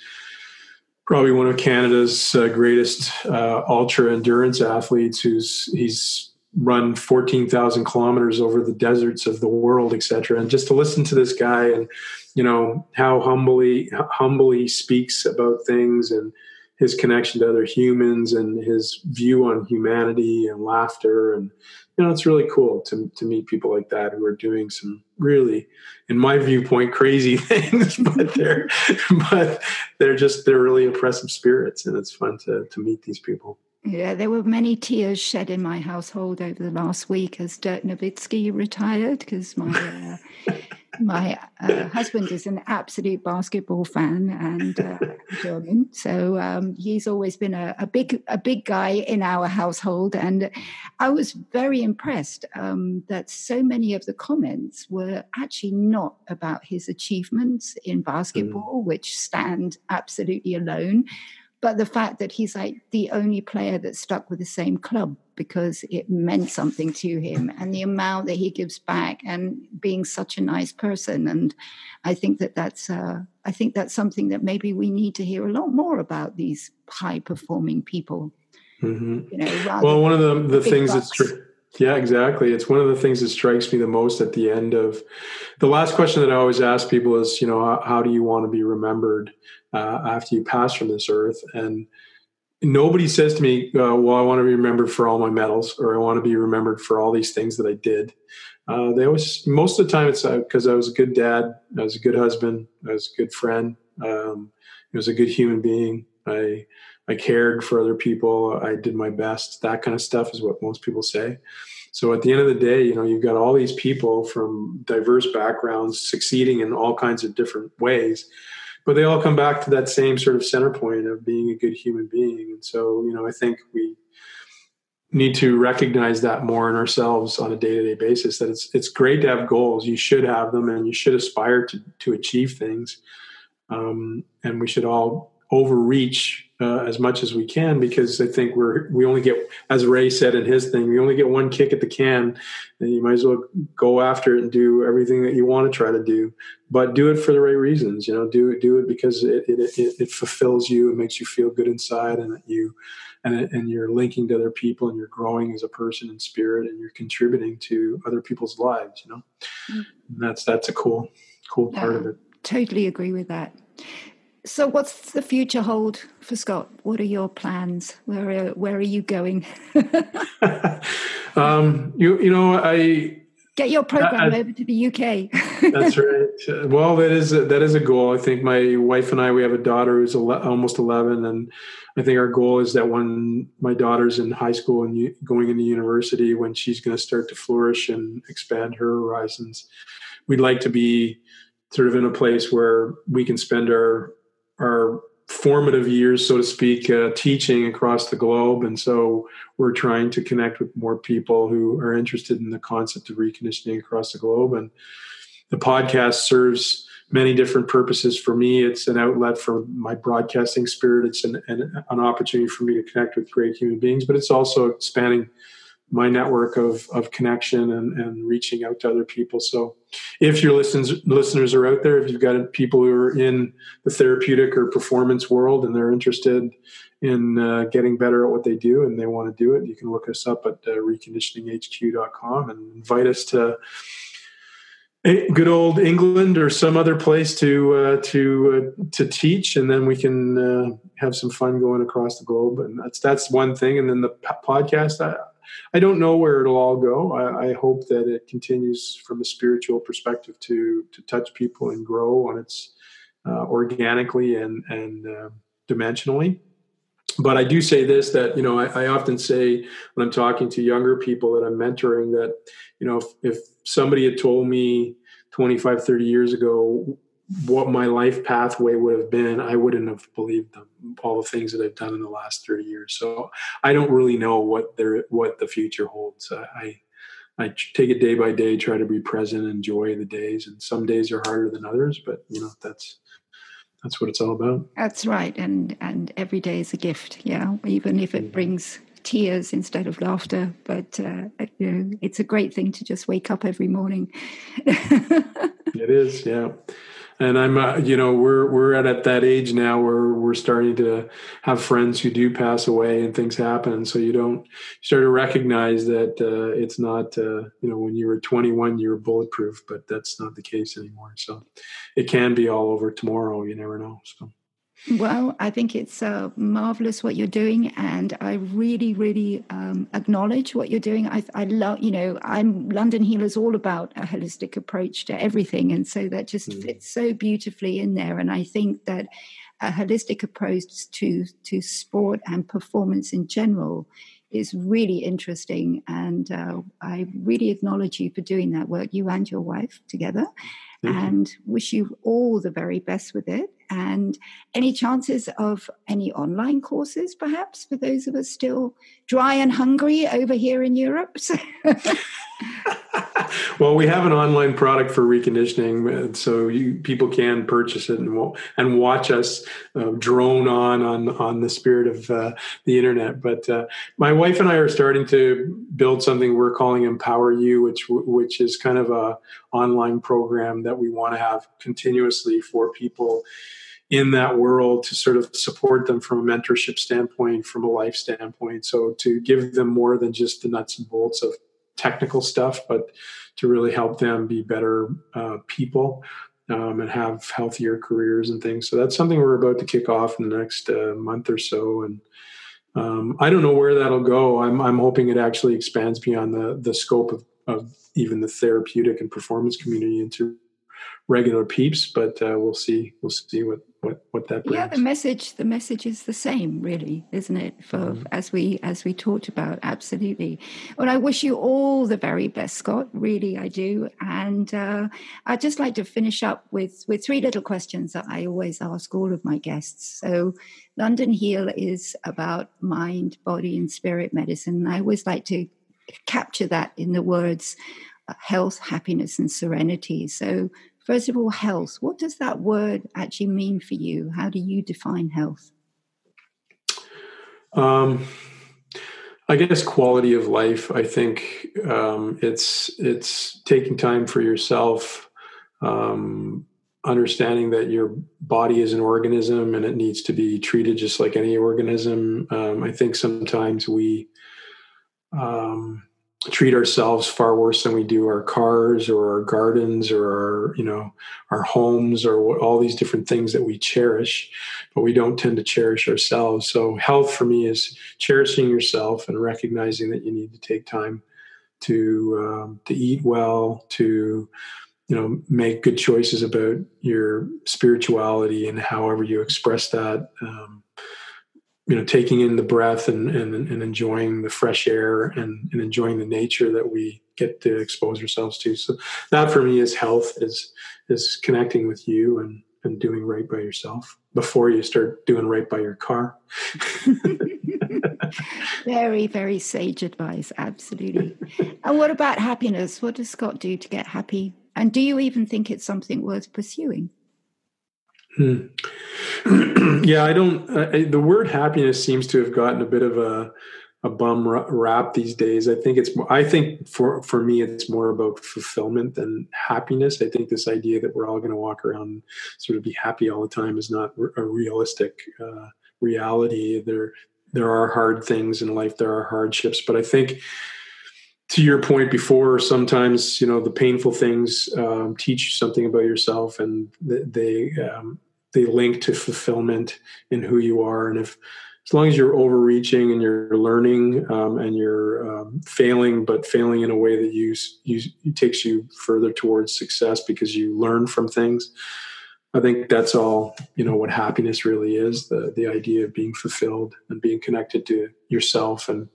probably one of Canada's uh, greatest uh, ultra endurance athletes who's he's run 14,000 kilometers over the deserts of the world, etc. And just to listen to this guy and, you know, how humbly, humbly speaks about things and his connection to other humans and his view on humanity and laughter. And, you know, it's really cool to, to meet people like that who are doing some really, in my viewpoint, crazy *laughs* things, but they're, but they're just, they're really impressive spirits. And it's fun to, to meet these people. Yeah, there were many tears shed in my household over the last week as Dirk Nowitzki retired because my uh, *laughs* my uh, husband is an absolute basketball fan and uh, German, so um, he's always been a, a, big a big guy in our household, and I was very impressed um, that so many of the comments were actually not about his achievements in basketball, mm. which stand absolutely alone but the fact that he's like the only player that stuck with the same club because it meant something to him and the amount that he gives back and being such a nice person and i think that that's uh, i think that's something that maybe we need to hear a lot more about these high performing people mm-hmm. you know well one of the, the things bucks. that's true yeah, exactly. It's one of the things that strikes me the most at the end of the last question that I always ask people is, you know, how, do you want to be remembered uh, after you pass from this earth? And nobody says to me, uh, well, I want to be remembered for all my medals or I want to be remembered for all these things that I did. Uh, they always, most of the time, it's because uh, I was a good dad, I was a good husband, I was a good friend, um, I was a good human being. I I cared for other people. I did my best. That kind of stuff is what most people say. So at the end of the day, you know, you've got all these people from diverse backgrounds succeeding in all kinds of different ways, but they all come back to that same sort of center point of being a good human being. And so, you know, I think we need to recognize that more in ourselves on a day-to-day basis that it's it's great to have goals you should have them and you should aspire to to achieve things um, and we should all overreach uh, as much as we can because I think we're we only get, as Ray said in his thing, we only get one kick at the can, and you might as well go after it and do everything that you want to try to do, but do it for the right reasons. You know, do it do it because it it, it, it fulfills you, it makes you feel good inside, and that you. And, and you're linking to other people and you're growing as a person in spirit and you're contributing to other people's lives you know mm-hmm. that's that's a cool cool part of it totally agree with that so, what's the future hold for Scott? What are your plans? Where are, where are you going? *laughs* um, you you know I get your program I, over to the UK. *laughs* that's right. Well, that is a, that is a goal. I think my wife and I we have a daughter who's ele- almost eleven, and I think our goal is that when my daughter's in high school and u- going into university, when she's going to start to flourish and expand her horizons, we'd like to be sort of in a place where we can spend our our formative years, so to speak, uh, teaching across the globe. And so we're trying to connect with more people who are interested in the concept of reconditioning across the globe. And the podcast serves many different purposes for me. It's an outlet for my broadcasting spirit. It's an, an, an opportunity for me to connect with great human beings, but it's also expanding my network of, of connection and, and reaching out to other people. So if your listeners, listeners are out there, if you've got people who are in the therapeutic or performance world and they're interested in uh, getting better at what they do and they want to do it, you can look us up at uh, reconditioninghq.com and invite us to good old England or some other place to uh, to uh, to teach, and then we can uh, have some fun going across the globe. And that's that's one thing. And then the podcast, I, I don't know where it'll all go. I, I, hope that it continues from a spiritual perspective to to touch people and grow on its uh, organically and and uh, dimensionally. But I do say this that you know I, I, often say when I'm talking to younger people that I'm mentoring that you know if, if somebody had told me 25 30 years ago what my life pathway would have been, I wouldn't have believed them. All the things that I've done in the last thirty years. So I don't really know what there what the future holds. I I take it day by day, try to be present, enjoy the days, and some days are harder than others. But you know that's that's what it's all about. That's right, and and every day is a gift. Yeah, even if it brings tears instead of laughter. But uh, you know, it's a great thing to just wake up every morning. *laughs* it is, yeah and I'm, uh, you know, we're we're at, at that age now where we're starting to have friends who do pass away and things happen. So you don't you start to recognize that uh, it's not, uh, you know, when you were 21 you were bulletproof, but that's not the case anymore. So it can be all over tomorrow. You never know. So. Well, I think it's uh, marvelous what you're doing, and I really, really um, acknowledge what you're doing. I, I love, you know, I'm London Healers all about a holistic approach to everything, and so that just mm. fits so beautifully in there. And I think that a holistic approach to to sport and performance in general is really interesting, and uh, I really acknowledge you for doing that work, you and your wife together. And wish you all the very best with it. And any chances of any online courses, perhaps, for those of us still dry and hungry over here in Europe? *laughs* *laughs* *laughs* well, we have an online product for reconditioning, so you, people can purchase it and and watch us uh, drone on on on the spirit of uh, the internet. But uh, my wife and I are starting to build something we're calling Empower You, which which is kind of a online program that we want to have continuously for people in that world to sort of support them from a mentorship standpoint, from a life standpoint. So to give them more than just the nuts and bolts of technical stuff, but to really help them be better uh, people um, and have healthier careers and things. So that's something we're about to kick off in the next uh, month or so. And um, I don't know where that'll go. I'm, I'm hoping it actually expands beyond the, the scope of, of even the therapeutic and performance community into regular peeps, but uh, we'll see. We'll see what what what that brings. Yeah, the message the message is the same, really, isn't it? For mm-hmm. as we as we talked about, absolutely. Well, I wish you all the very best, Scott. Really, I do. And uh, I'd just like to finish up with with three little questions that I always ask all of my guests. So, London Heal is about mind, body, and spirit medicine. I always like to capture that in the words health, happiness, and serenity. So, First of all, health. What does that word actually mean for you? How do you define health? Um, I guess quality of life. I think um, it's it's taking time for yourself, um, understanding that your body is an organism and it needs to be treated just like any organism. Um, I think sometimes we um, treat ourselves far worse than we do our cars or our gardens or our you know our homes or all these different things that we cherish but we don't tend to cherish ourselves. So health for me is cherishing yourself and recognizing that you need to take time to um, to eat well to you know make good choices about your spirituality and however you express that um, you know taking in the breath and and, and enjoying the fresh air and, and enjoying the nature that we get to expose ourselves to. So that for me is health is is connecting with you and and doing right by yourself before you start doing right by your car. *laughs* Very very sage advice. Absolutely. And what about happiness? What does scott do to get happy? And do you even think it's something worth pursuing Hmm. *clears throat* yeah, I don't. The word happiness seems to have gotten a bit of a a bum rap these days. I think it's. I think for for me, it's more about fulfillment than happiness. I think this idea that we're all going to walk around sort of be happy all the time is not a realistic uh, reality. There there are hard things in life. There are hardships, but I think to your point before, sometimes you know the painful things um, teach you something about yourself, and they um, they link to fulfillment in who you are. And if as long as you're overreaching and you're learning um, and you're um, failing, but failing in a way that you, you takes you further towards success because you learn from things. I think that's all you know what happiness really is the the idea of being fulfilled and being connected to yourself and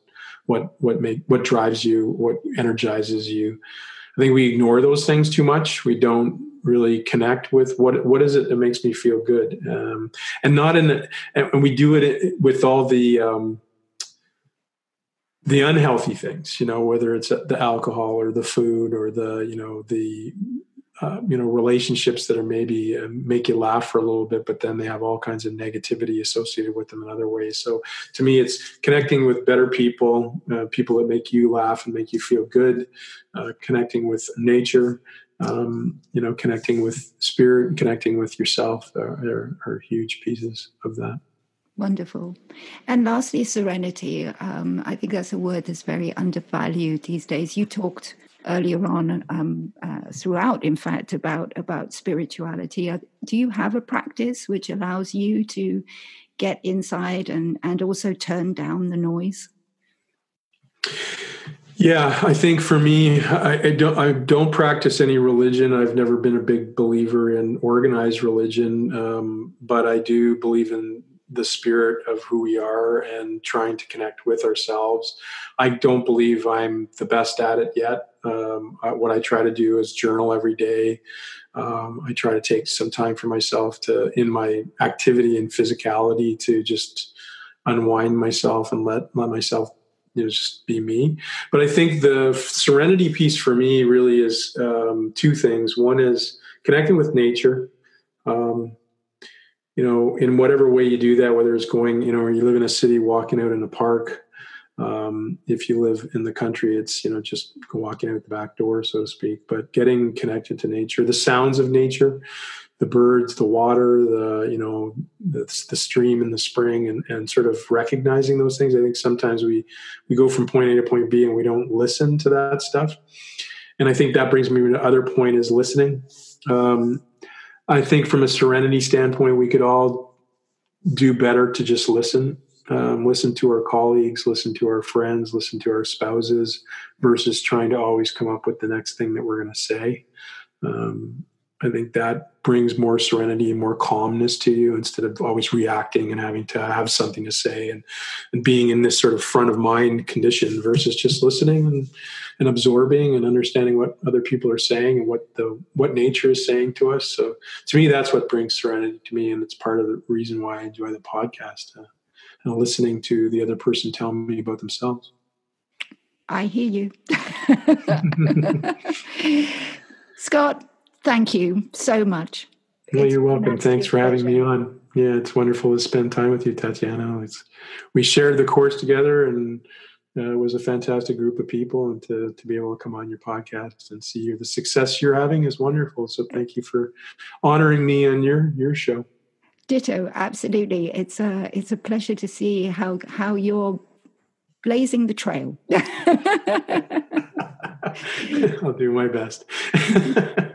what what make what drives you what energizes you I think we ignore those things too much. We don't really connect with what what is it that makes me feel good? Um, and not in The, and we do it with all the um, the unhealthy things you know whether it's the alcohol or the food or the you know the uh, you know relationships that are maybe uh, make you laugh for a little bit but then they have all kinds of negativity associated with them in other ways so to me it's connecting with better people uh, people that make you laugh and make you feel good uh, connecting with nature um, you know connecting with spirit connecting with yourself are, are, are huge pieces of that Wonderful. And lastly, serenity. Um, I think that's a word that's very undervalued these days. You talked earlier on um, uh, throughout in fact about about spirituality uh, do you have a practice which allows you to get inside and and also turn down the noise yeah i think for me I, I don't i don't practice any religion i've never been a big believer in organized religion um, but i do believe in the spirit of who we are and trying to connect with ourselves. I don't believe I'm the best at it yet. Um, I, what I try to do is journal every day. Um, I try to take some time for myself to, in my activity and physicality, to just unwind myself and let let myself you know, just be me. But I think the serenity piece for me really is um, two things. One is connecting with nature. Um, you know, in whatever way you do that, whether it's going, you know, or you live in a city, walking out in a park. Um, if you live in the country, it's, you know, just walking out the back door, so to speak, but getting connected to nature, the sounds of nature, the birds, the water, the, you know, the, the stream in the spring and, and sort of recognizing those things. I think sometimes we, we go from point A to point B and we don't listen to that stuff. And I think that brings me to the other point is listening. Um, I think from a serenity standpoint, we could all do better to just listen. Um, listen to our colleagues, listen to our friends, listen to our spouses, versus trying to always come up with the next thing that we're going to say. Um, I think that brings more serenity and more calmness to you instead of always reacting and having to have something to say and, and being in this sort of front of mind condition versus just listening and, and absorbing and understanding what other people are saying and what the what nature is saying to us. So to me, that's what brings serenity to me, and it's part of the reason why I enjoy the podcast uh, and listening to the other person tell me about themselves. I hear you, *laughs* Scott Thank you so much. Well, you're welcome. Thanks for having me on. Yeah, it's wonderful to spend time with you, Tatiana. It's, we shared the course together, and uh, it was a fantastic group of people. And to to be able to come on your podcast and see you, the success you're having is wonderful. So thank you for honoring me on your your show. Ditto, absolutely. It's a it's a pleasure to see how how you're blazing the trail. *laughs* I'll do my best. *laughs*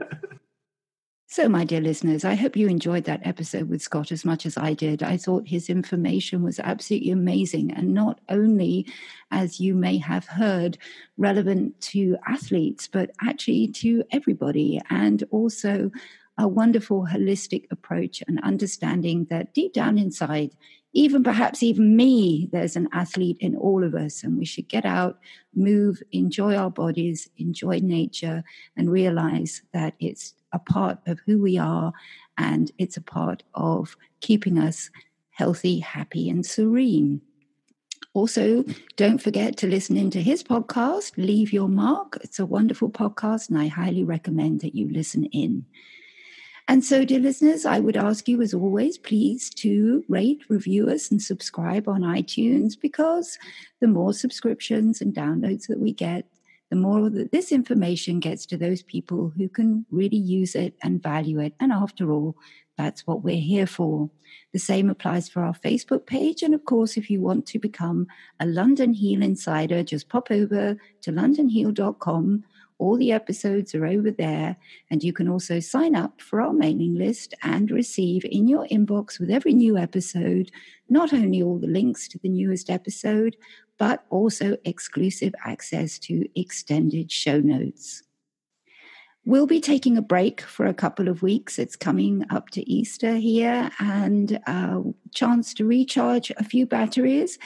So, my dear listeners, I hope you enjoyed that episode with Scott as much as I did. I thought his information was absolutely amazing, and not only, as you may have heard, relevant to athletes, but actually to everybody, and also a wonderful holistic approach and understanding that deep down inside, even perhaps even me, there's an athlete in all of us, and we should get out, move, enjoy our bodies, enjoy nature, and realize that it's a part of who we are and it's a part of keeping us healthy, happy, and serene. Also, don't forget to listen into his podcast, Leave Your Mark. It's a wonderful podcast, and I highly recommend that you listen in. And so, dear listeners, I would ask you, as always, please to rate, review us, and subscribe on iTunes because the more subscriptions and downloads that we get, the more that this information gets to those people who can really use it and value it. And after all, that's what we're here for. The same applies for our Facebook page. And of course, if you want to become a London Heal Insider, just pop over to londonheal.com All the episodes are over there, and you can also sign up for our mailing list and receive in your inbox with every new episode not only all the links to the newest episode, but also exclusive access to extended show notes. We'll be taking a break for a couple of weeks. It's coming up to Easter here and a chance to recharge a few batteries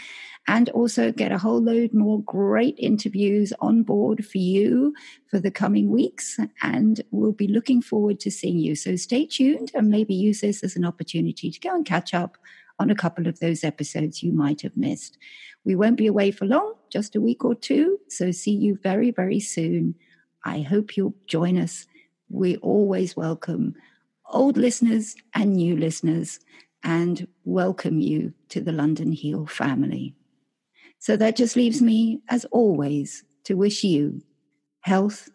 and also get a whole load more great interviews on board for you for the coming weeks. And we'll be looking forward to seeing you. So stay tuned and maybe use this as an opportunity to go and catch up on a couple of those episodes you might have missed. We won't be away for long, just a week or two. So see you very, very soon I hope you'll join us. We always welcome old listeners and new listeners and welcome you to the London Heal family. So that just leaves me, as always, to wish you health,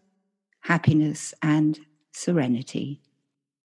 happiness, and serenity.